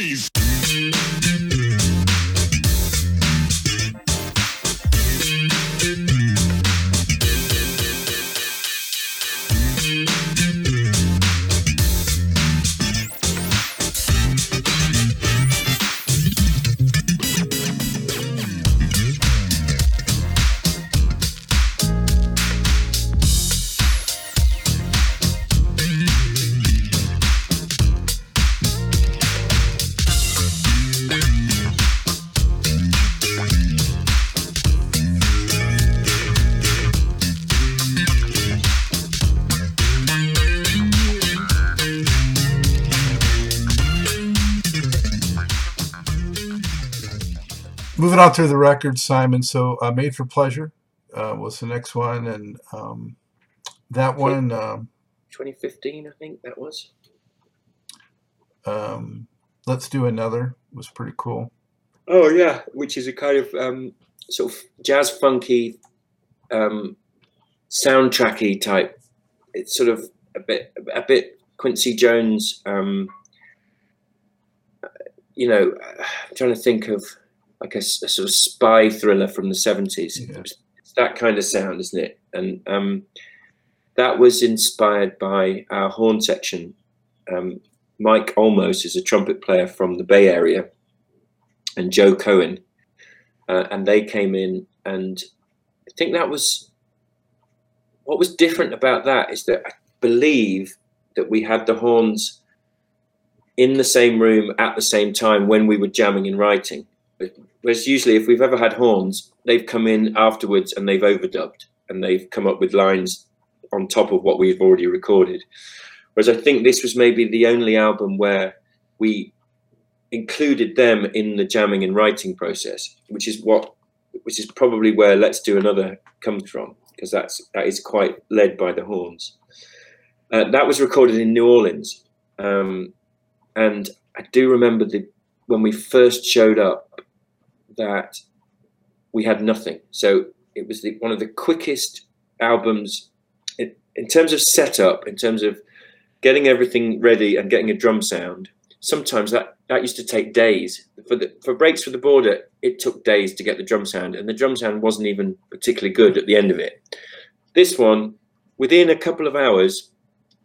freeze. On through the records, Simon. So, uh, "Made for Pleasure" uh, was the next one, and um, that one, um, 2015, I think that was. um, "Let's Do Another" was pretty cool. Oh yeah, which is a kind of um, sort of jazz funky, um, soundtracky type. It's sort of a bit a bit Quincy Jones. Um, you know, I'm trying to think of like a, a sort of spy thriller from the 70s. Yeah. It's that kind of sound, isn't it? And um, that was inspired by our horn section. Um, Mike Olmos is a trumpet player from the Bay Area, and Joe Cohen, uh, and they came in, and I think that was what was different about that is that I believe that we had the horns in the same room at the same time when we were jamming and writing. Whereas usually, if we've ever had horns, they've come in afterwards and they've overdubbed and they've come up with lines on top of what we've already recorded. Whereas I think this was maybe the only album where we included them in the jamming and writing process, which is what, which is probably where "Let's Do Another" comes from, because that's that is quite led by the horns. Uh, that was recorded in New Orleans, um, and I do remember the when we first showed up that we had nothing. So it was the, one of the quickest albums in, in terms of setup, in terms of getting everything ready and getting a drum sound. Sometimes that that used to take days for the for breaks for the border. It took days to get the drum sound, and the drum sound wasn't even particularly good at the end of it. This one, within a couple of hours,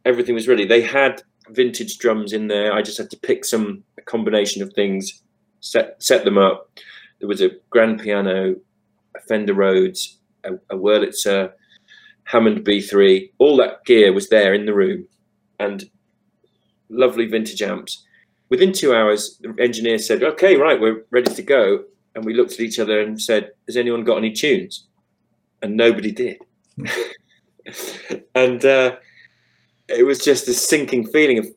everything was ready. They had vintage drums in there. I just had to pick some combination of things, set set them up. There was a grand piano, a Fender Rhodes, a, a Wurlitzer, Hammond B3. All that gear was there in the room, and lovely vintage amps. Within two hours, the engineer said, "Okay, right, we're ready to go." And we looked at each other and said, "Has anyone got any tunes?" And nobody did. and uh, it was just a sinking feeling of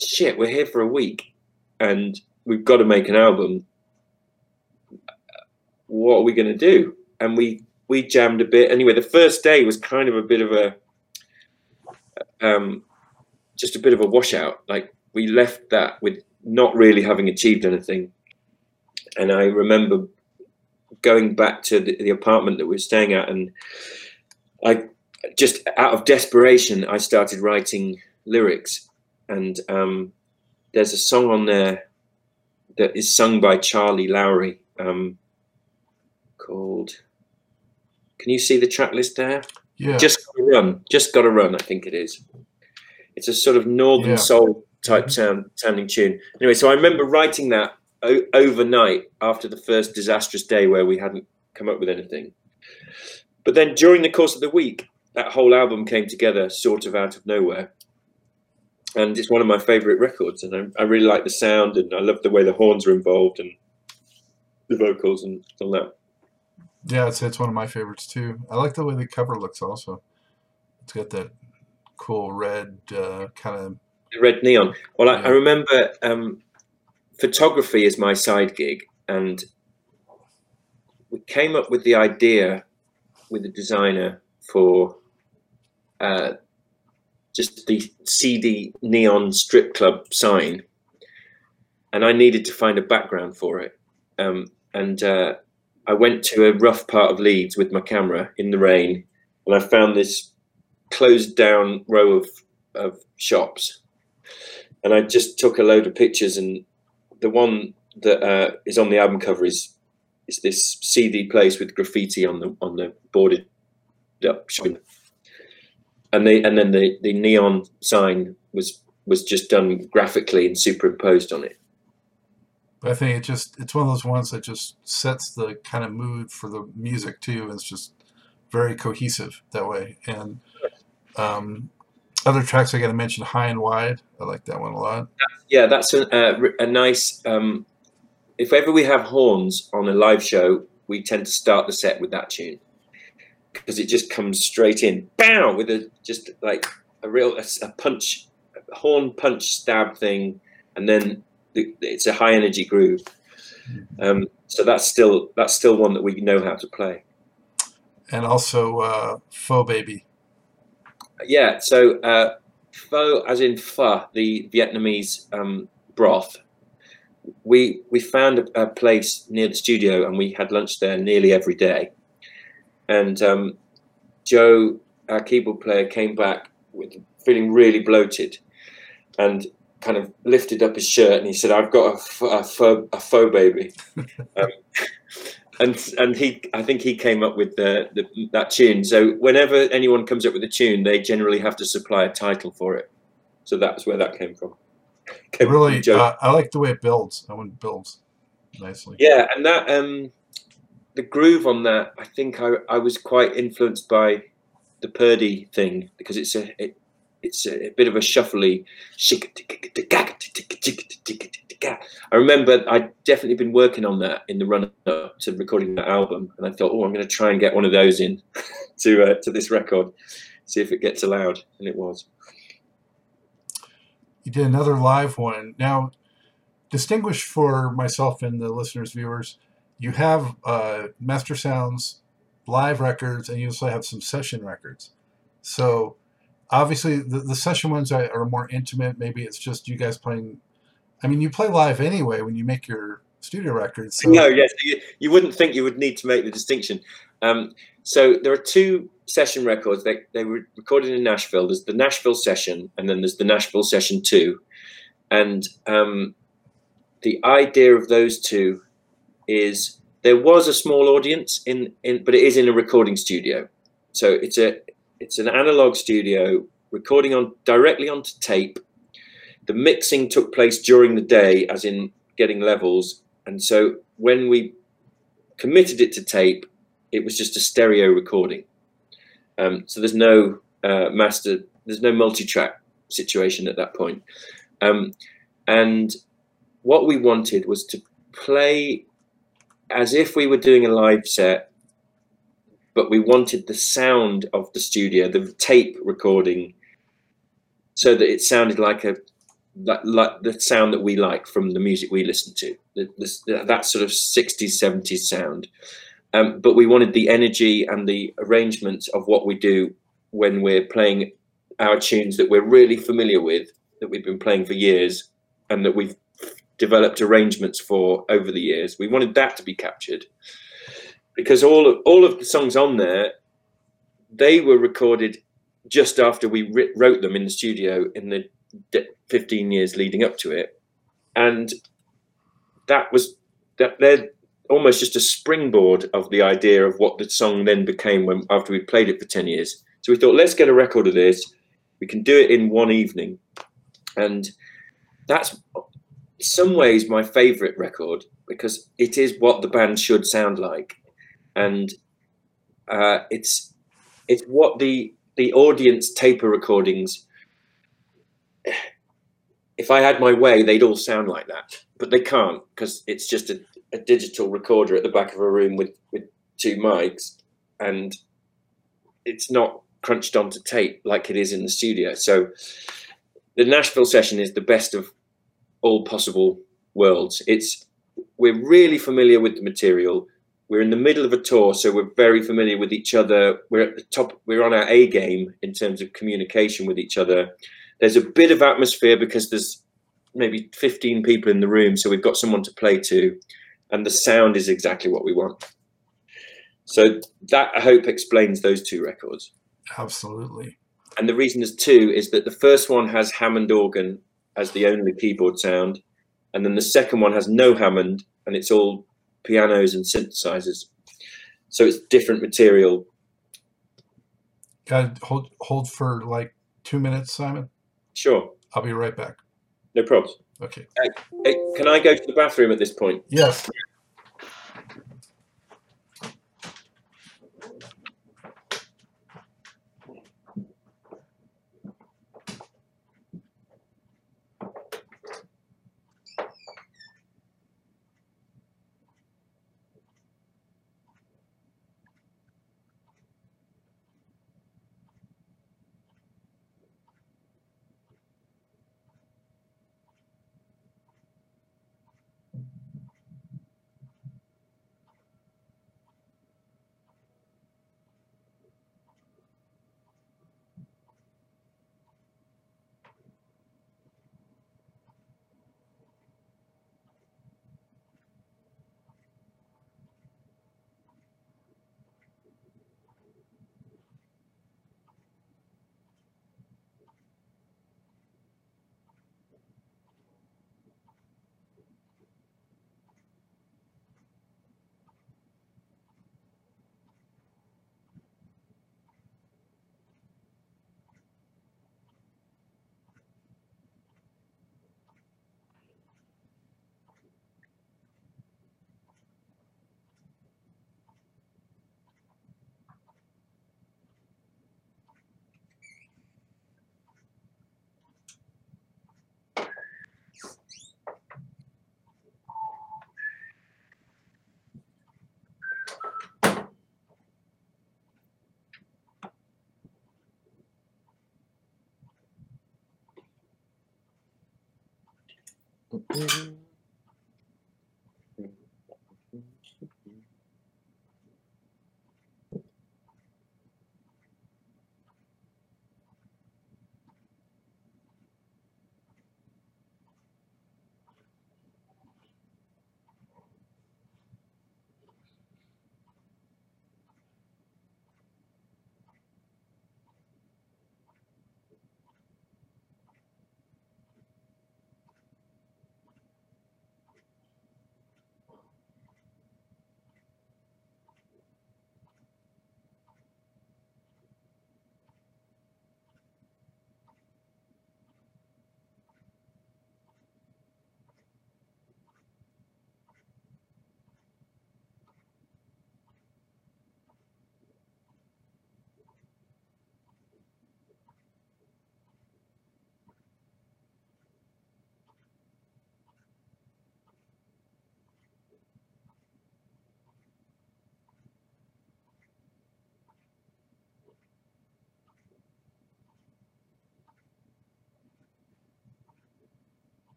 shit. We're here for a week, and we've got to make an album. What are we going to do? And we we jammed a bit. Anyway, the first day was kind of a bit of a um, just a bit of a washout. Like we left that with not really having achieved anything. And I remember going back to the, the apartment that we were staying at, and I just out of desperation, I started writing lyrics. And um, there's a song on there that is sung by Charlie Lowry um, called. Can you see the track list there? Yeah. Just gotta run, just gotta run. I think it is. It's a sort of northern Yeah. soul type Mhm. sound sounding tune. Anyway, so I remember writing that o- overnight after the first disastrous day where we hadn't come up with anything. But then during the course of the week, that whole album came together, sort of out of nowhere. And it's one of my favorite records, and I, I really like the sound, and I love the way the horns are involved and the vocals and all that. Yeah, it's it's one of my favorites too. I like the way the cover looks also. It's got that cool red uh, kind of The red neon. Well, I, I remember um, photography is my side gig, and we came up with the idea with the designer for uh, just the CD neon strip club sign, and I needed to find a background for it. Um, and uh, I went to a rough part of Leeds with my camera in the rain, and I found this closed down row of, of shops and I just took a load of pictures and the one that uh, is on the album cover is is this CD place with graffiti on the on the boarded up and they and then the the neon sign was was just done graphically and superimposed on it. But I think it just it's one of those ones that just sets the kind of mood for the music too. It's just very cohesive that way. And um, other tracks I got to mention, High and Wide. I like that one a lot. Yeah, that's a, a, a nice. Um, if ever we have horns on a live show, we tend to start the set with that tune because it just comes straight in, bow, with a just like a real a, a punch, a horn punch stab thing, and then the, it's a high energy groove. Um, so that's still that's still one that we know how to play. And also uh, Pho Baby. Yeah, so uh, pho, as in pho, the Vietnamese um, broth. We we found a, a, place near the studio, and we had lunch there nearly every day. And um, Joe, our keyboard player, came back with feeling really bloated, and kind of lifted up his shirt and he said, "I've got a, a, pho, a pho baby," um, and and he, I think he came up with the, the, that tune. So whenever anyone comes up with a tune, they generally have to supply a title for it. So that's where that came from. Came really, from uh, I like the way it builds. I want builds nicely. Yeah, and that um, the groove on that, I think I, I was quite influenced by the Purdie thing because it's a it, it's a, a bit of a shuffly. I remember I'd definitely been working on that in the run up to recording that album, and I thought, oh, I'm going to try and get one of those in to uh, to this record, see if it gets allowed, and it was. You did another live one. Now, distinguished for myself and the listeners, viewers, you have uh, Mastersounds live records, and you also have some session records. So obviously the, the session ones are, are, more intimate. Maybe it's just you guys playing. I mean, you play live anyway when you make your studio records. So. No, yes, you, you wouldn't think you would need to make the distinction. Um, so there are two session records. They they were recorded in Nashville. There's the Nashville session, and then there's the Nashville session two. And um, the idea of those two is there was a small audience in in, but it is in a recording studio. So it's a it's an analog studio recording on directly onto tape. The mixing took place during the day, as in getting levels. And so when we committed it to tape, it was just a stereo recording. Um, so there's no uh, master, there's no multi-track situation at that point. Um, and what we wanted was to play as if we were doing a live set but we wanted the sound of the studio, the tape recording, so that it sounded like a that like the sound that we like from the music we listen to, the, the, that sort of 60s, 70s sound. Um, but we wanted the energy and the arrangement of what we do when we're playing our tunes that we're really familiar with, that we've been playing for years, and that we've developed arrangements for over the years. We wanted that to be captured because all of all of the songs on there, they were recorded just after we wrote them in the studio in the 15 years leading up to it, and that was that they're almost just a springboard of the idea of what the song then became when after we played it for 10 years. So we thought, let's get a record of this. We can do it in one evening, and that's some ways my favorite record because it is what the band should sound like and uh, it's it's what the the audience taper recordings. If I had my way, they'd all sound like that, but they can't because it's just a, a digital recorder at the back of a room with with two mics, and it's not crunched onto tape like it is in the studio. So the Nashville session is the best of all possible worlds. It's we're really familiar with the material we're in the middle of a tour, so we're very familiar with each other. We're at the top, we're on our A game in terms of communication with each other. There's a bit of atmosphere because there's maybe 15 people in the room, so we've got someone to play to, and the sound is exactly what we want. So that I hope explains those two records. Absolutely. And the reason there's two is that the first one has Hammond organ as the only keyboard sound, and then the second one has no Hammond, and it's all pianos and synthesizers. So it's different material. Got to hold hold for like two minutes, Simon. Sure, I'll be right back. no problems. Okay. Hey, can I go to the bathroom at this point? Yes. Mm-hmm.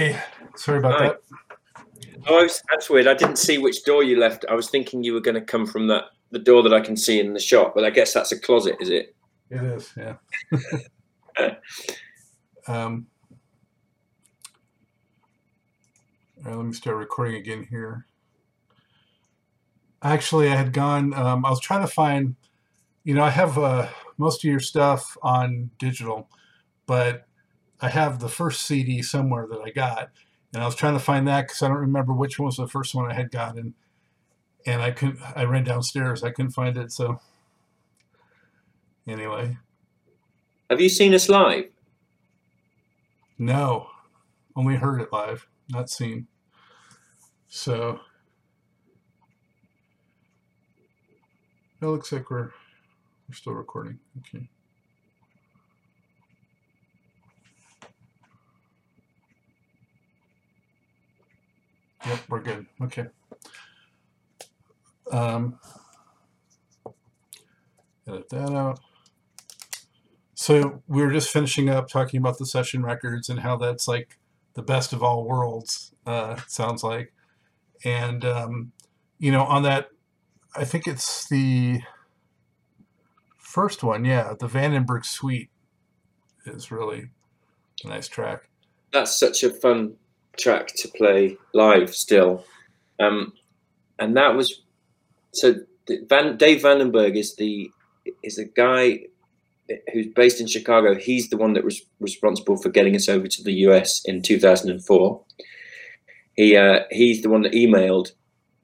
Hey, sorry about Hi. that. Oh, that's weird. I didn't see which door you left. I was thinking you were going to come from that the door that I can see in the shop, but I guess that's a closet, is it? It is, yeah. um, right, let me start recording again here. Actually, I had gone, um, I was trying to find, you know, I have uh, most of your stuff on digital, but I have the first CD somewhere that I got, and I was trying to find that because I don't remember which one was the first one I had gotten, and I couldn't. I ran downstairs. I couldn't find it. So anyway, Have you seen us live? no, only heard it live, not seen. So it looks like we're we're still recording. Okay. Yep, we're good. Okay. Um, edit that out. So we were just finishing up talking about the session records and how that's like the best of all worlds. Uh, sounds like, and um, you know, on that, I think it's the first one. Yeah, the Vandenberg Suite is really a nice track. That's such a fun track to play live still. Um, and that was so Van, Dave Vandenberg is the is a guy who's based in Chicago. He's the one that was responsible for getting us over to the US in 2004. He uh, he's the one that emailed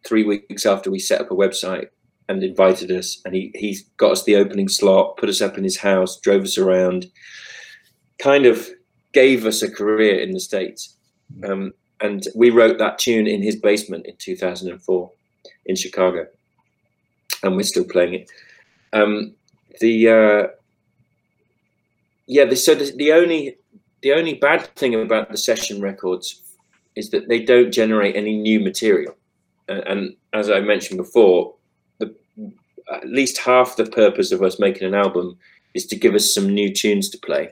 three weeks after we set up a website and invited us, and he he's got us the opening slot, put us up in his house, drove us around, kind of gave us a career in the states. Um, and we wrote that tune in his basement in 2004 in Chicago, and we're still playing it. Um, the uh, yeah, the, so the, the only the only bad thing about the session records is that they don't generate any new material, and, and as I mentioned before, the at least half the purpose of us making an album is to give us some new tunes to play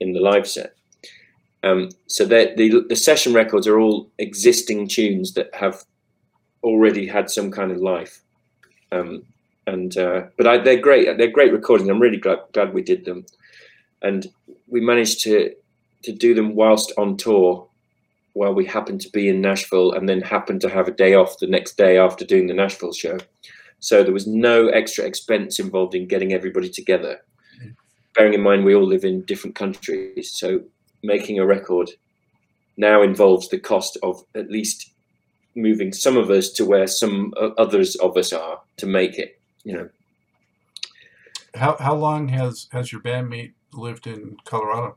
in the live set. Um, so the the session records are all existing tunes that have already had some kind of life. Um, and uh, but I, they're great. They're great recordings. I'm really glad glad we did them, and we managed to to do them whilst on tour, while we happened to be in Nashville, and then happened to have a day off the next day after doing the Nashville show. So there was no extra expense involved in getting everybody together. Bearing in mind we all live in different countries, so making a record now involves the cost of at least moving some of us to where some others of us are to make it you know How how long has has your bandmate lived in Colorado?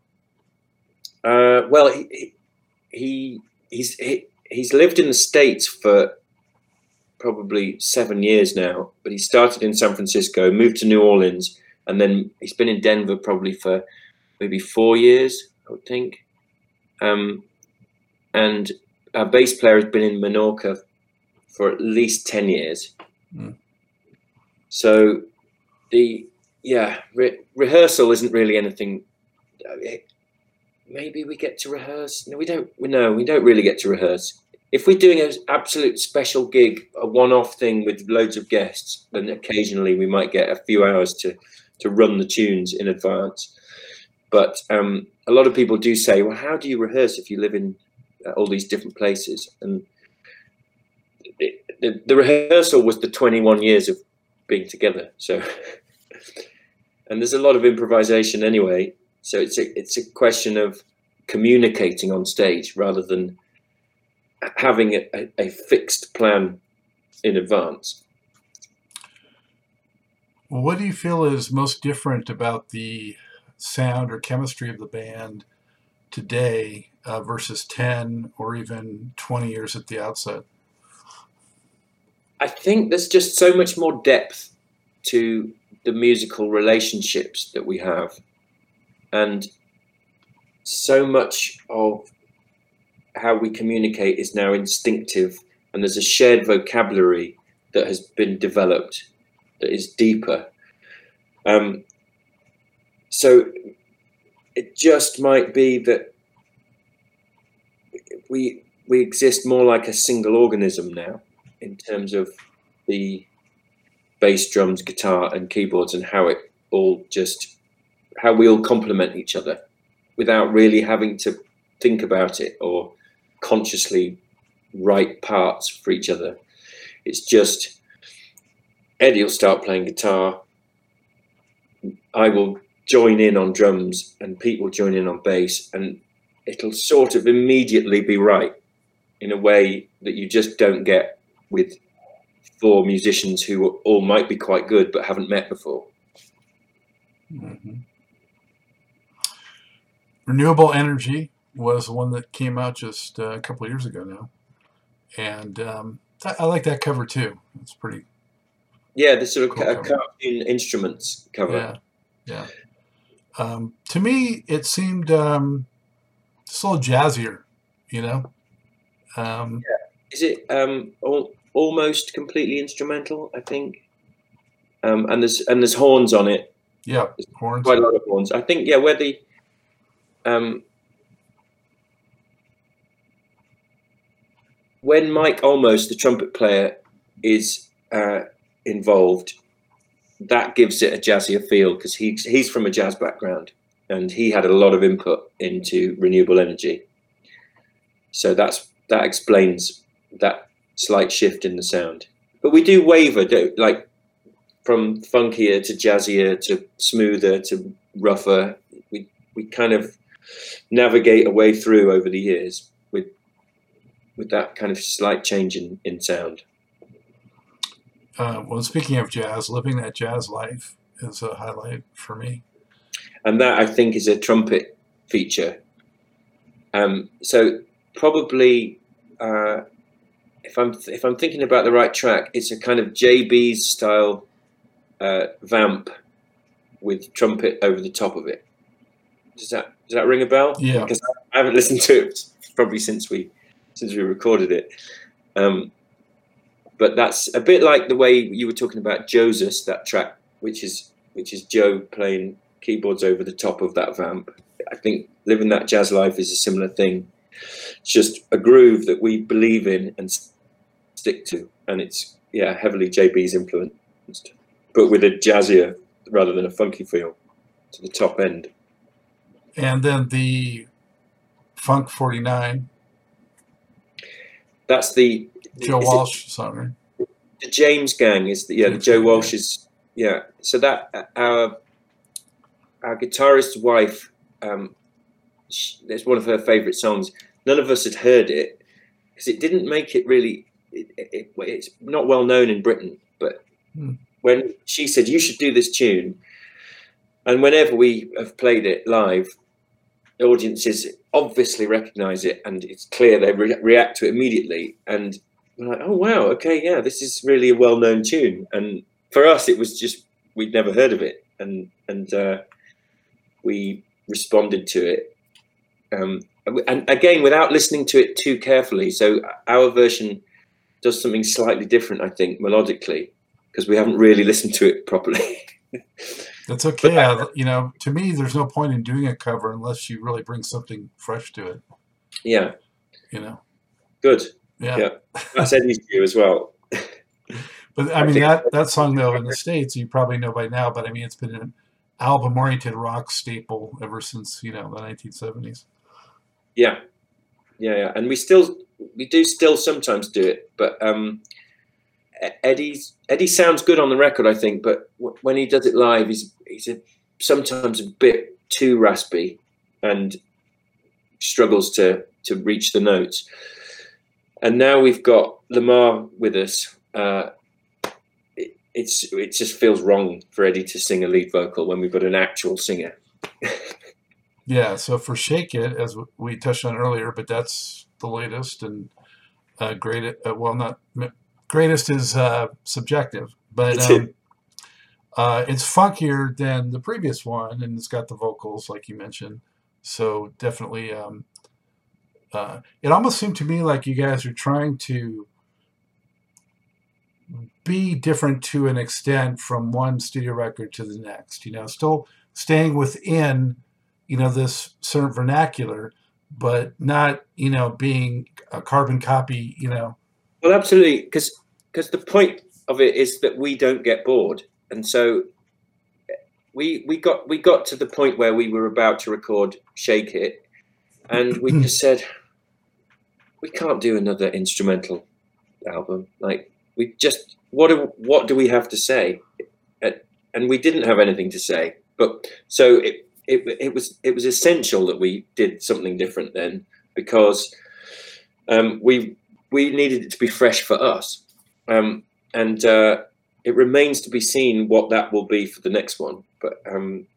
uh, well he, he he's he, he's lived in the states for probably seven years now but he started in san francisco moved to new orleans and then he's been in denver probably for maybe four years i would think um, and our bass player has been in Menorca for at least 10 years. Mm. So the, yeah, re- rehearsal isn't really anything. it- maybe we get to rehearse. No, we don't. we- No, we don't really get to rehearse. If we're doing an absolute special gig, a one-off thing with loads of guests, then occasionally we might get a few hours to to run the tunes in advance. But um, a lot of people do say, "Well, how do you rehearse if you live in uh, all these different places?" And it, the, the rehearsal was the 21 years of being together. So, and there's a lot of improvisation anyway. So it's a it's a question of communicating on stage rather than having a, a, fixed plan in advance. What do you feel is most different about the sound or chemistry of the band today uh, versus 10 or even 20 years at the outset? I think there's just so much more depth to the musical relationships that we have, and so much of how we communicate is now instinctive, and there's a shared vocabulary that has been developed that is deeper. Um, so it just might be that we we exist more like a single organism now in terms of the bass, drums, guitar, and keyboards, and how it all just how we all complement each other without really having to think about it or consciously write parts for each other. It's just Eddie will start playing guitar. I will join in on drums, and Pete will join in on bass, and it'll sort of immediately be right in a way that you just don't get with four musicians who all might be quite good but haven't met before. Mhm. Renewable Energy was one that came out just uh, a couple of years ago now, and um, I I like that cover too. It's pretty, Yeah, the sort of Cool ca- cartoon instruments cover. yeah, yeah. Um, to me, it seemed um, just a little jazzier, you know. Um, yeah. Is it um, al- almost completely instrumental? I think. Um, and there's and there's horns on it, yeah, horns. quite a lot of horns. I think yeah, where the um, when Mike Olmos, the trumpet player, is uh, involved, that gives it a jazzier feel because he's he's from a jazz background and he had a lot of input into renewable energy. So that's that explains that slight shift in the sound. But we do waver, don't, like from funkier to jazzier to smoother to rougher. We we kind of navigate a way through over the years with with that kind of slight change in, in sound. Uh, well, speaking of jazz, living that jazz life is a highlight for me. and that I think is a trumpet feature. Um, so probably, uh, if I'm if I'm thinking about the right track, it's a kind of JB's style uh, vamp with trumpet over the top of it. Does that does that ring a bell? Yeah. Because I haven't listened to it probably since we since we recorded it. Um, but that's a bit like the way you were talking about Joseph, that track, which is which is Joe playing keyboards over the top of that vamp. I think living that jazz life is a similar thing. It's just a groove that we believe in and stick to, and it's yeah heavily JB's influenced, but with a jazzier rather than a funky feel to the top end. And then the Funk 49, That's the Joe is it- Walsh song, the James Gang is the yeah the Joe Walsh is yeah. So that our our guitarist's wife, um, sh it's one of her favourite songs. None of us had heard it because it didn't make it really. It, it, it's not well known in Britain, but Hmm. when she said you should do this tune, and whenever we have played it live, audiences obviously recognise it, and it's clear they re- react to it immediately. And we're like, oh wow, okay, yeah, this is really a well-known tune. And for us, it was just we'd never heard of it, and and uh, we responded to it. Um, and again, without listening to it too carefully. So our version does something slightly different, I think, melodically, because we haven't really listened to it properly. That's okay. I, you know, to me, there's no point in doing a cover unless you really bring something fresh to it. yeah, You know, good. yeah. Yeah. That's Eddie's view as well. But I I mean, think- that that song though in the states, you probably know by now. But I mean, it's been an album-oriented rock staple ever since you know the 1970s. Yeah, yeah, yeah. And we still we do still sometimes do it, but um, Eddie's Eddie sounds good on the record, I think. But w- when he does it live, he's he's a, sometimes a bit too raspy and struggles to to reach the notes. And now we've got Lamar with us. Uh, it, it's it just feels wrong for Eddie to sing a lead vocal when we've got an actual singer. Yeah. So for "Shake It," as we touched on earlier, but that's the latest and uh, great. Uh, well, not greatest is uh, subjective, but It's um, uh, it's funkier than the previous one, and it's got the vocals like you mentioned. So definitely, um, uh, it almost seemed to me like you guys are trying to be different to an extent from one studio record to the next. You know, still staying within, you know, this certain vernacular, but not, you know, being a carbon copy. You know, Well, absolutely, because because the point of it is that we don't get bored, and so we we got we got to the point where we were about to record "Shake It," and we just said we can't do another instrumental album. Like we just what do what do we have to say? And we didn't have anything to say, but so it it, it was it was essential that we did something different then because um, we we needed it to be fresh for us, um, and uh, it remains to be seen what that will be for the next one. But um,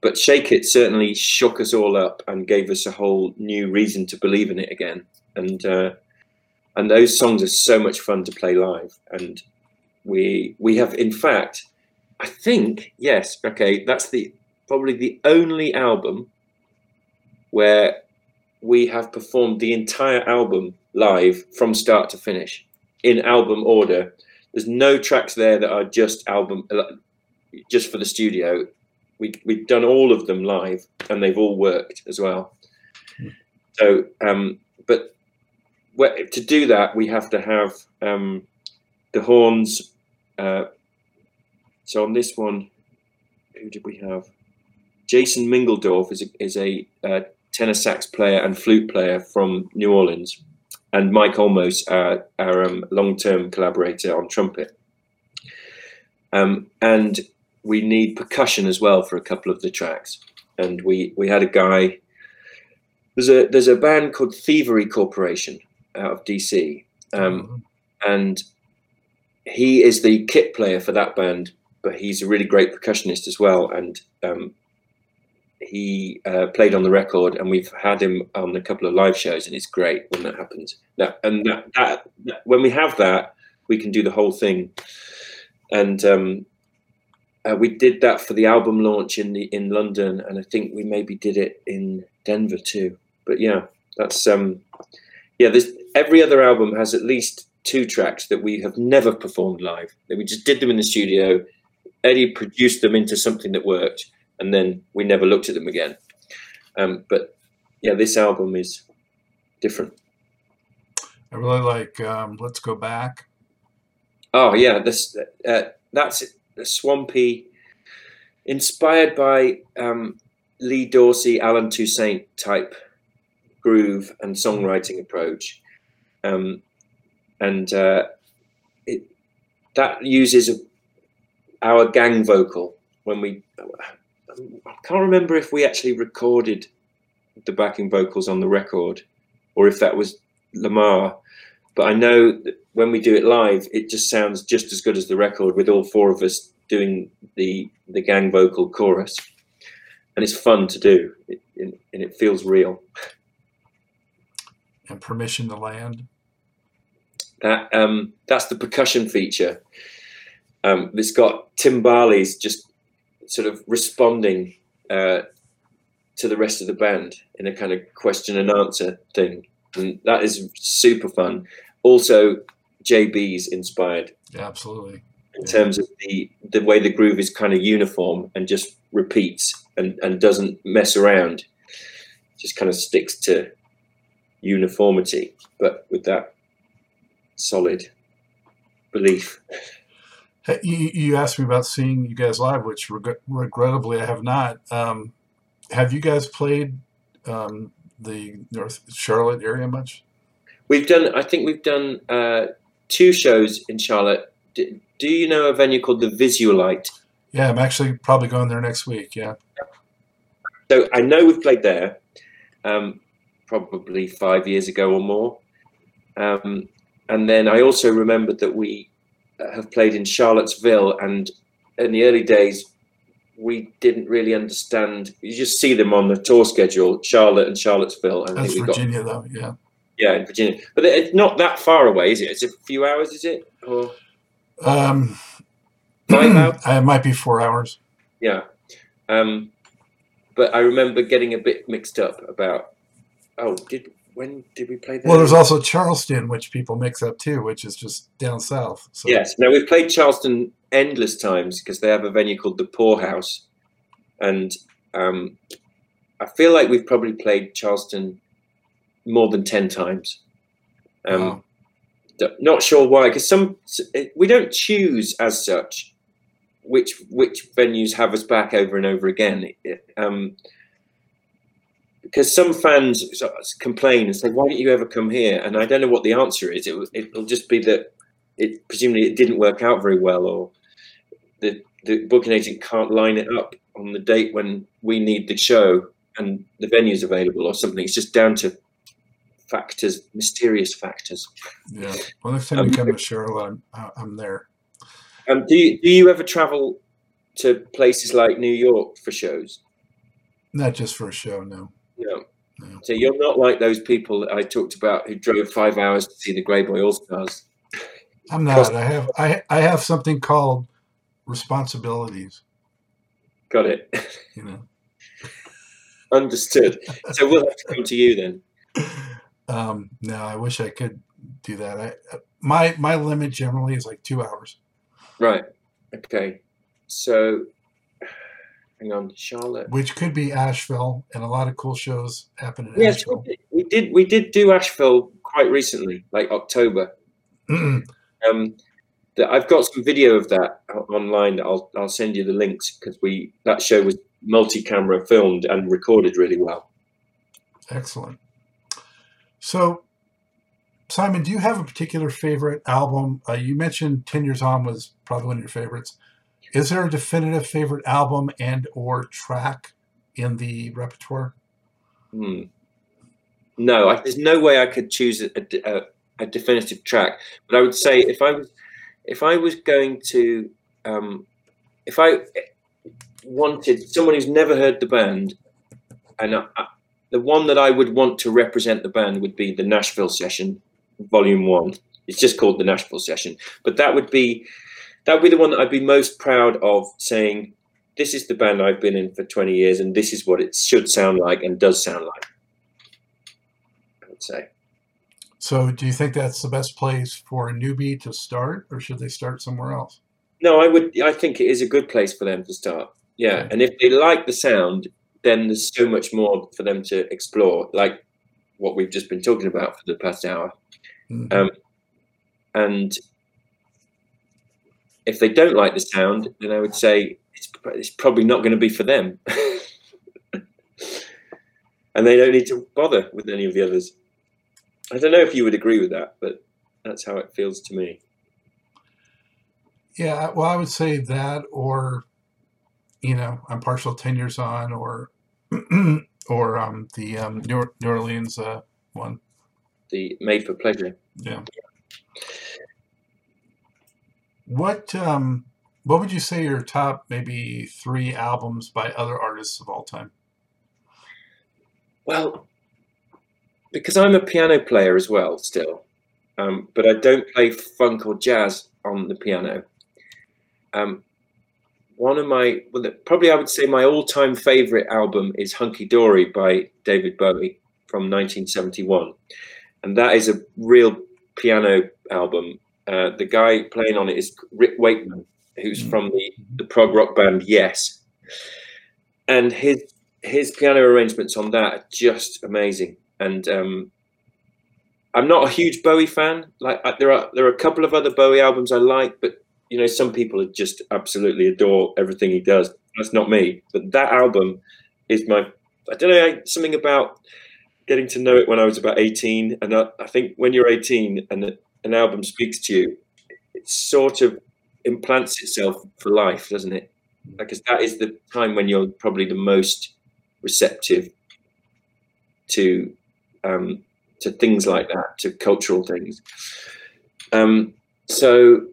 but Shake It certainly shook us all up and gave us a whole new reason to believe in it again. And uh, and those songs are so much fun to play live. And we we have in fact, I think yes, okay, that's the probably the only album where we have performed the entire album live from start to finish in album order. There's no tracks there that are just album just for the studio we we've done all of them live, and they've all worked as well. So, um, but to do that, we have to have um, the horns. Uh, so on this one, who did we have? Jason Mingledorff is a, is a uh, tenor sax player and flute player from New Orleans, and Mike Olmos, our, our um, long-term collaborator on trumpet. Um, and we need percussion as well for a couple of the tracks. And we we had a guy. There's a there's a band called Thievery Corporation out of DC, um, mm-hmm. and he is the kit player for that band. But he's a really great percussionist as well, and um, he uh, played on the record, and we've had him on a couple of live shows, and it's great when that happens. That and that, that, that when we have that, we can do the whole thing. And um, uh, we did that for the album launch in the in London, and I think we maybe did it in Denver too. But yeah, that's um, yeah. There's every other album has at least two tracks that we have never performed live. That we just did them in the studio. Eddie produced them into something that worked, and then we never looked at them again. Um, but yeah, this album is different. I really like um, "Let's Go Back." Oh yeah, this uh, that's a swampy, inspired by um, Lee Dorsey, Allen Toussaint type groove and songwriting approach, um, and uh, it that uses a, our gang vocal when we. I can't remember if we actually recorded the backing vocals on the record, or if that was Lamar. But I know that when we do it live, it just sounds just as good as the record with all four of us doing the the gang vocal chorus, and it's fun to do, it, and it feels real. And permission to land. That um, that's the percussion feature. Um, it's got timbales just sort of responding uh, to the rest of the band in a kind of question and answer thing, and that is super fun. Also, JB's inspired. Yeah, absolutely. In yeah. terms of the the way the groove is kind of uniform and just repeats and, and doesn't mess around, just kind of sticks to uniformity, but with that solid belief. Hey, you, you asked me about seeing you guys live, which reg- regrettably I have not. Um, have you guys played um, the North Charlotte area much? We've done. I think we've done uh, two shows in Charlotte. Do, do you know a venue called the Visulite? Yeah, I'm actually probably going there next week. Yeah. So I know we've played there, um, probably five years ago or more. Um, and then I also remembered that we have played in Charlottesville, and in the early days, we didn't really understand. You just see them on the tour schedule, Charlotte and Charlottesville. And That's Virginia, got, though. Yeah. Yeah, in Virginia, but it's not that far away, is it? It's a few hours, is it? Or um, five hours? it might be four hours. Yeah, um, but I remember getting a bit mixed up about. Oh, did when did we play there? Well, there's also Charleston, which people mix up too, which is just down south. So. Yes. Now we've played Charleston endless times because they have a venue called the Pour House, and um, I feel like we've probably played Charleston more than 10 times. Um, wow. Not sure why, because some we don't choose as such which which venues have us back over and over again. Um, because some fans complain and say, "Why didn't you ever come here?" And I don't know what the answer is. It it'll just be that it presumably it didn't work out very well, or the the booking agent can't line it up on the date when we need the show and the venue's available or something. It's just down to factors, mysterious factors. Yeah. Well, next time um, you come to Charlotte, I'm, I'm there. Um, do you do you ever travel to places like New York for shows? Not just for a show, no. No. no. So you're not like those people that I talked about who drove five hours to see the Greyboy All Stars. I'm not. I have I I have something called responsibilities. Got it. You know. Understood. So we'll have to come to you then. Um, no, I wish I could do that. I my my limit generally is like two hours. Right. Okay. So hang on, Charlotte. Which could be Asheville, and a lot of cool shows happen in yes, Asheville. we did we did do Asheville quite recently, like October. Um, that I've got some video of that online. I'll I'll send you the links because we that show was multi-camera filmed and recorded really well. Excellent. So, Simon, do you have a particular favorite album? Uh, you mentioned Ten Years On was probably one of your favorites. Is there a definitive favorite album and or track in the repertoire? Hmm. No, I, there's no way I could choose a, a, a, definitive track. But I would say if I was if I was going to um, if I wanted someone who's never heard the band, and I, the one that I would want to represent the band would be the Nashville Session, Volume One. It's just called the Nashville Session, but that would be that would be the one that I'd be most proud of saying. This is the band I've been in for 20 years, and this is what it should sound like and does sound like. I would say. So, do you think that's the best place for a newbie to start, or should they start somewhere else? No, I would. I think it is a good place for them to start. Yeah, okay. and if they like the sound, then there's so much more for them to explore, like what we've just been talking about for the past hour. Mm-hmm. Um, and if they don't like the sound, then I would say it's, it's probably not going to be for them. and they don't need to bother with any of the others. I don't know if you would agree with that, but that's how it feels to me. Yeah, well, I would say that, or you know, I'm partial ten years on, or or um, the um, New, New Orleans uh, one. The Made for Pleasure. Yeah. What um, what would you say your top maybe three albums by other artists of all time? Well, because I'm a piano player as well, still, um, but I don't play funk or jazz on the piano. Um, one of my well, probably I would say my all-time favorite album is Hunky Dory by David Bowie from 1971, and that is a real piano album. Uh, the guy playing on it is Rick Wakeman, who's mm. from the, the prog rock band Yes, and his his piano arrangements on that are just amazing. And um, I'm not a huge Bowie fan. Like I, there are there are a couple of other Bowie albums I like, but you know, some people just absolutely adore everything he does. That's not me. But that album is my, I don't know, something about getting to know it when I was about 18. And I, I think when you're 18 and an album speaks to you, it sort of implants itself for life, doesn't it? Because that is the time when you're probably the most receptive to um, to things like that, to cultural things. Um, so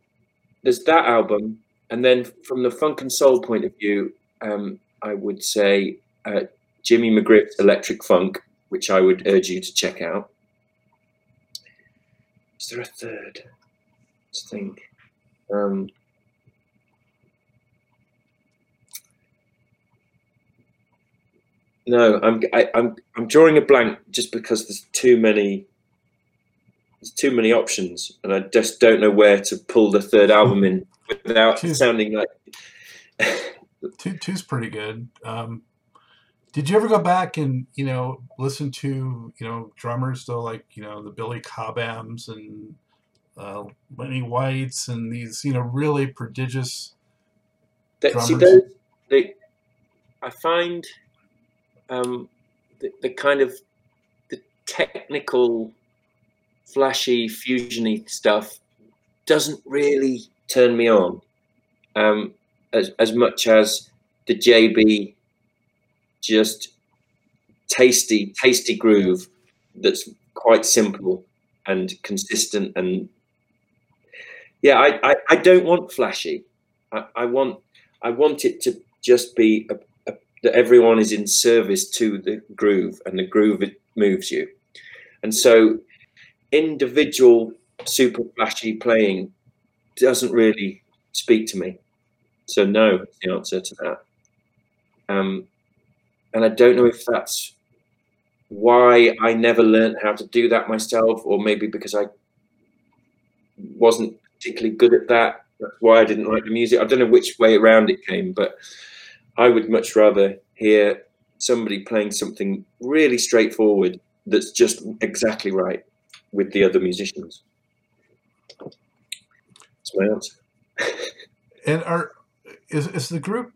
there's that album, and then from the funk and soul point of view, um, I would say uh, Jimmy McGriff's Electric Funk, which I would urge you to check out. Is there a third? Let's think. Um, no, I'm I, am i am I'm drawing a blank just because there's too many there's too many options, and I just don't know where to pull the third album in without two's, sounding like. two two's pretty good. Um, did you ever go back and you know listen to you know drummers though, like you know the Billy Cobhams and uh, Lenny Whites and these you know really prodigious that, drummers? See, those, they, I find um, the, the kind of the technical flashy, fusiony stuff doesn't really turn me on um, as, as much as the JB just tasty, tasty groove that's quite simple and consistent and yeah, I, I, I don't want flashy. I, I want I want it to just be a, a, that everyone is in service to the groove and the groove it moves you. And so individual super flashy playing doesn't really speak to me. So no, the answer to that. Um, and I don't know if that's why I never learned how to do that myself, or maybe because I wasn't particularly good at that. That's why I didn't like the music. I don't know which way around it came, but I would much rather hear somebody playing something really straightforward that's just exactly right with the other musicians. That's my answer. and are is is the group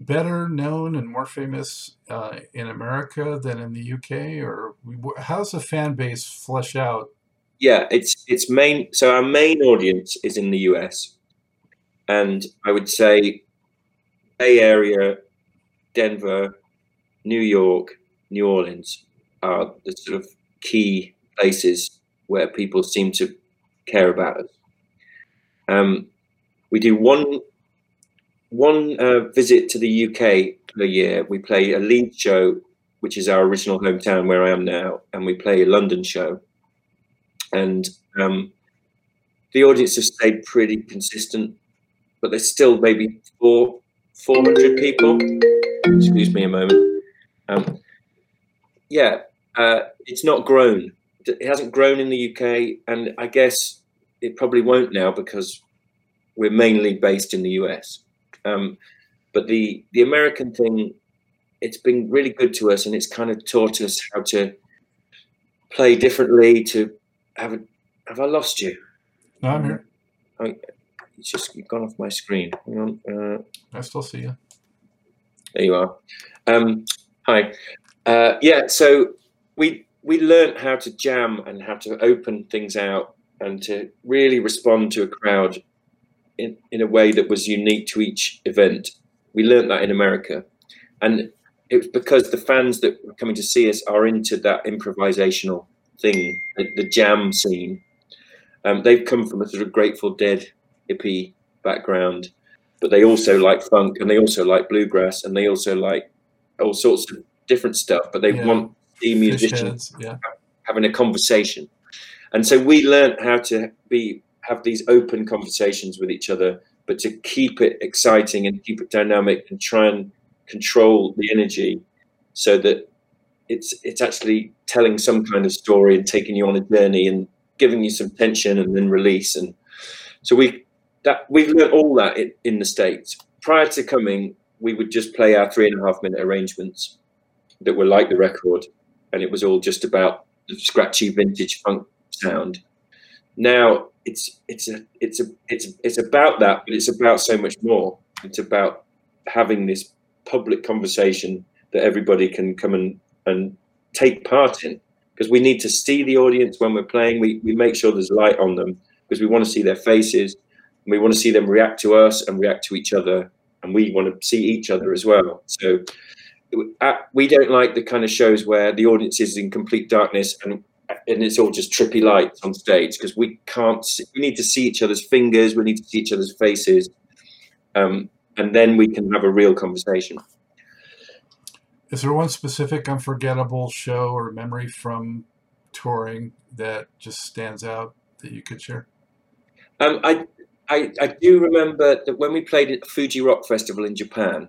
better known and more famous uh, in America than in the UK, or how's the fan base flesh out? Yeah, it's it's main. So our main audience is in the US, and I would say Bay Area, Denver, New York, New Orleans are the sort of key places where people seem to care about us. Um, we do one one uh, visit to the UK per year. We play a Leeds show, which is our original hometown where I am now, and we play a London show. And um, the audience has stayed pretty consistent, but there's still maybe four, 400 people. Excuse me a moment. Um, yeah, uh, it's not grown. It hasn't grown in the UK, and I guess it probably won't now because we're mainly based in the US. Um, but the the American thing, it's been really good to us, and it's kind of taught us how to play differently. To have a, have I lost you? No, I'm here. I, it's just gone off my screen. Hang on. Uh, I still see you. There you are. Um, hi. Uh, yeah. So we we learned how to jam and how to open things out and to really respond to a crowd in, in a way that was unique to each event. We learned that in America. And it was because the fans that were coming to see us are into that improvisational thing, the, the jam scene. Um, they've come from a sort of Grateful Dead hippie background, but they also like funk and they also like bluegrass and they also like all sorts of different stuff. But they yeah. want the musicians yeah. having a conversation. And so we learned how to be have these open conversations with each other, but to keep it exciting and keep it dynamic and try and control the energy so that it's it's actually telling some kind of story and taking you on a journey and giving you some tension and then release. And so we that we've learned all that in, in the states. Prior to coming we would just play our three and a half minute arrangements that were like the record and it was all just about the scratchy vintage funk sound. Now it's it's a it's a it's it's about that, but it's about so much more. It's about having this public conversation that everybody can come and and take part in because we need to see the audience when we're playing. We we make sure there's light on them because we want to see their faces. We want to see them react to us and react to each other, and we want to see each other as well. So uh, we don't like the kind of shows where the audience is in complete darkness and and it's all just trippy lights on stage because we can't see, we need to see each other's fingers we need to see each other's faces um, and then we can have a real conversation. Is there one specific unforgettable show or memory from touring that just stands out that you could share? Um, I, I, I do remember that when we played at Fuji Rock Festival in Japan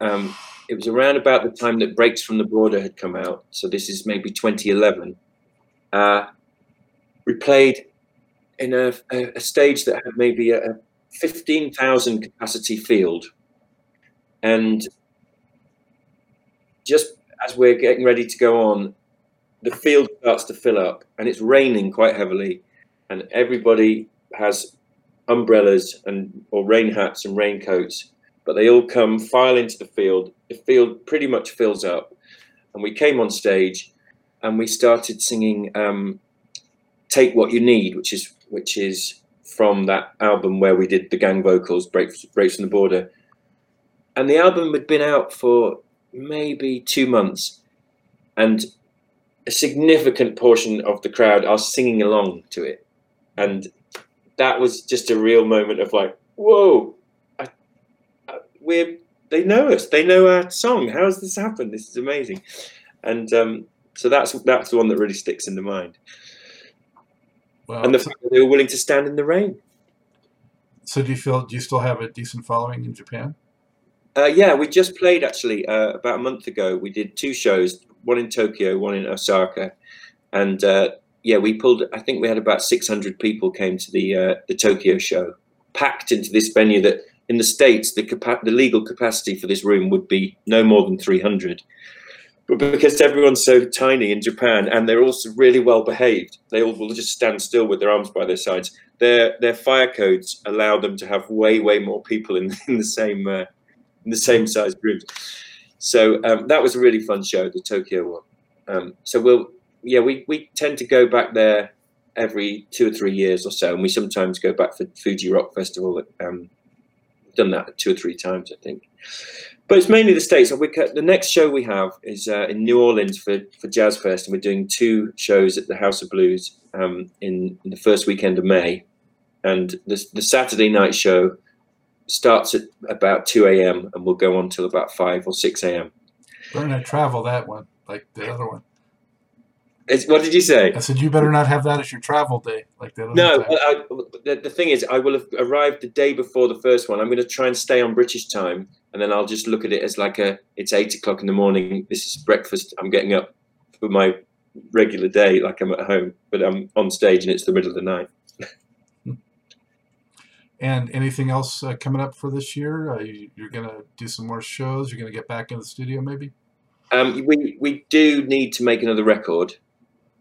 um, it was around about the time that Breaks from the Border had come out so this is maybe 2011 uh, we played in a, a, a, stage that had maybe a, a 15,000 capacity field. And just as we're getting ready to go on, the field starts to fill up and it's raining quite heavily. And everybody has umbrellas and or rain hats and raincoats, but they all come file into the field. The field pretty much fills up. And we came on stage and we started singing um, "Take What You Need," which is which is from that album where we did the gang vocals, "Break Breaks from the Border." and the album had been out for maybe two months, and a significant portion of the crowd are singing along to it, and that was just a real moment of like, whoa, I, I, we're they know us, they know our song. How has this happened? This is amazing, and um, so that's that's the one that really sticks in the mind. And the fact that they were willing to stand in the rain. so do you feel? Do you still have a decent following in Japan? Uh, yeah, we just played actually uh, about a month ago. We did two shows, one in Tokyo, one in Osaka, and uh, yeah, we pulled. I think we had about 600 people came to the uh, the Tokyo show, packed into this venue that in the states the capa- the legal capacity for this room would be no more than 300. But because everyone's so tiny in Japan and they're also really well behaved, they all will just stand still with their arms by their sides. Their their fire codes allow them to have way way more people in, in the same uh, in the same size rooms. So um, that was a really fun show, the Tokyo one. Um, so we'll yeah we we tend to go back there every two or three years or so, and we sometimes go back for Fuji Rock Festival. Um, done that two or three times, I think. But it's mainly the states. We, the next show we have is uh, in New Orleans for for Jazz Fest, and we're doing two shows at the House of Blues um, in, in the first weekend of May. And the, the Saturday night show starts at about 2 a.m. and will go on till about 5 or 6 a.m. We're going to travel that one like the other one. It's, what did you say? I said you better not have that as your travel day like the No, I, the, the thing is, I will have arrived the day before the first one. I'm going to try and stay on British time, and then I'll just look at it as like a it's eight o'clock in the morning. This is breakfast. I'm getting up for my regular day, like I'm at home, but I'm on stage and it's the middle of the night. And anything else uh, coming up for this year? Uh, you, you're going to do some more shows. You're going to get back in the studio, maybe. Um, we we do need to make another record.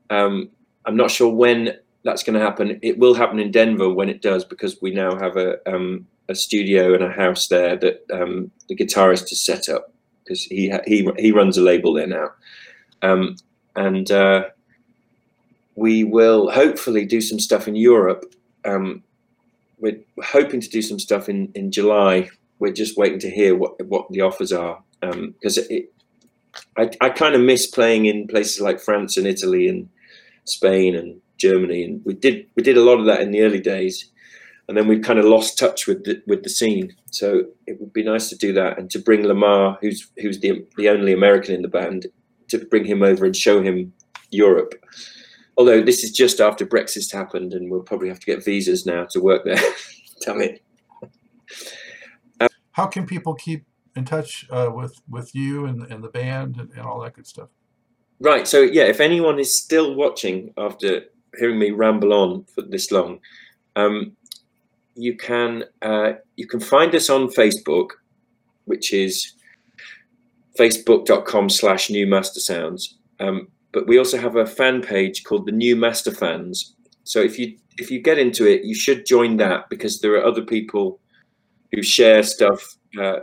Um, I'm not sure when that's going to happen. It will happen in Denver when it does, because we now have a um, a studio and a house there that um, the guitarist has set up because he he he runs a label there now, um, and uh, we will hopefully do some stuff in Europe. Um, we're hoping to do some stuff in in July. We're just waiting to hear what what the offers are because it. I, I kind of miss playing in places like France and Italy and Spain and Germany, and we did we did a lot of that in the early days, and then we've kind of lost touch with the with the scene. So it would be nice to do that and to bring Lamar, who's who's the the only American in the band, to bring him over and show him Europe. Although this is just after Brexit happened, and we'll probably have to get visas now to work there. Damn it. How can people keep in touch uh, with with you and, and the band and, and all that good stuff? Right. So yeah, if anyone is still watching after hearing me ramble on for this long, um, you can uh, you can find us on Facebook, which is facebook.com slash new master sounds. Um, but we also have a fan page called the New Master Fans. So if you if you get into it, you should join that because there are other people who share stuff. Uh,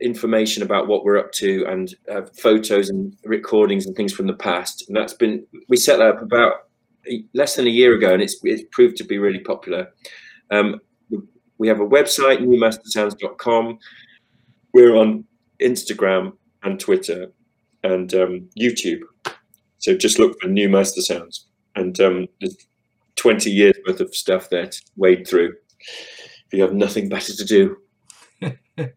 information about what we're up to and uh, photos and recordings and things from the past. And that's been we set that up about less than a year ago, and it's it's proved to be really popular. Um, we have a website, newmastersounds.com. We're on Instagram and Twitter and um, YouTube. So just look for New Mastersounds, and um, there's 20 years worth of stuff there to wade through. If you have nothing better to do.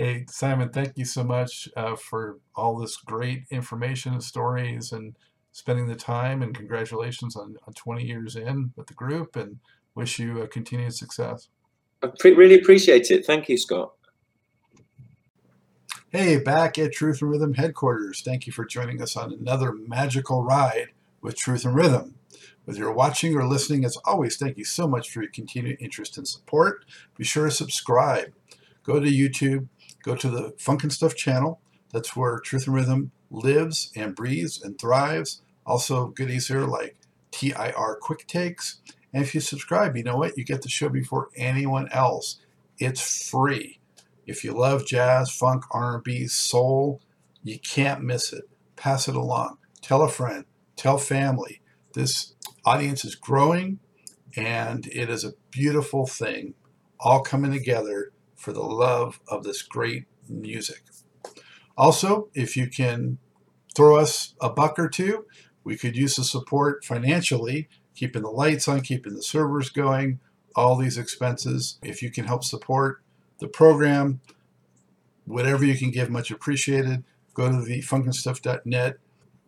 Hey, Simon, thank you so much uh, for all this great information and stories and spending the time. And congratulations on, on 20 years in with the group and wish you a continued success. I pre- really appreciate it. Thank you, Scott. Hey, back at Truth and Rhythm headquarters. Thank you for joining us on another magical ride with Truth and Rhythm. Whether you're watching or listening, as always, thank you so much for your continued interest and support. Be sure to subscribe. Go to YouTube, go to the Funkin' Stuff channel. That's where Truth and Rhythm lives and breathes and thrives. Also, goodies here like TIR Quick Takes. And if you subscribe, you know what? You get the show before anyone else. It's free. If you love jazz, funk, R&B, soul, you can't miss it. Pass it along. Tell a friend. Tell family. This audience is growing, and it is a beautiful thing, all coming together for the love of this great music. Also, if you can throw us a buck or two, we could use the support financially, keeping the lights on, keeping the servers going, all these expenses. If you can help support the program, whatever you can give, much appreciated. Go to the funkinstuff.net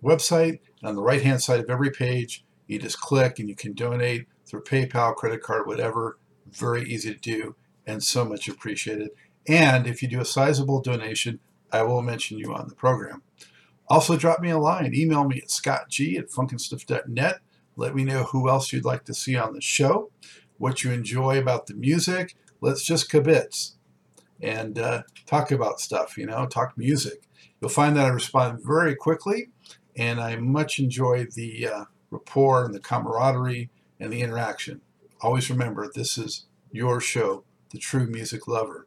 website. and On the right hand side of every page, you just click and you can donate through PayPal, credit card, whatever. Very easy to do and so much appreciated. And if you do a sizable donation, I will mention you on the program. Also, drop me a line. Email me at scottg at funkinstuff.net. Let me know who else you'd like to see on the show, what you enjoy about the music. Let's just kibitz and uh, talk about stuff, you know, talk music. You'll find that I respond very quickly, and I much enjoy the uh, rapport and the camaraderie and the interaction. Always remember, this is your show, The True Music Lover.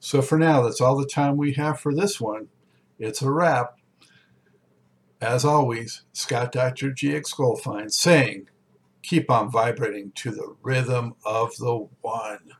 So for now, that's all the time we have for this one. It's a wrap. As always, Scott Dr. GX Goldfine saying, keep on vibrating to the rhythm of the one.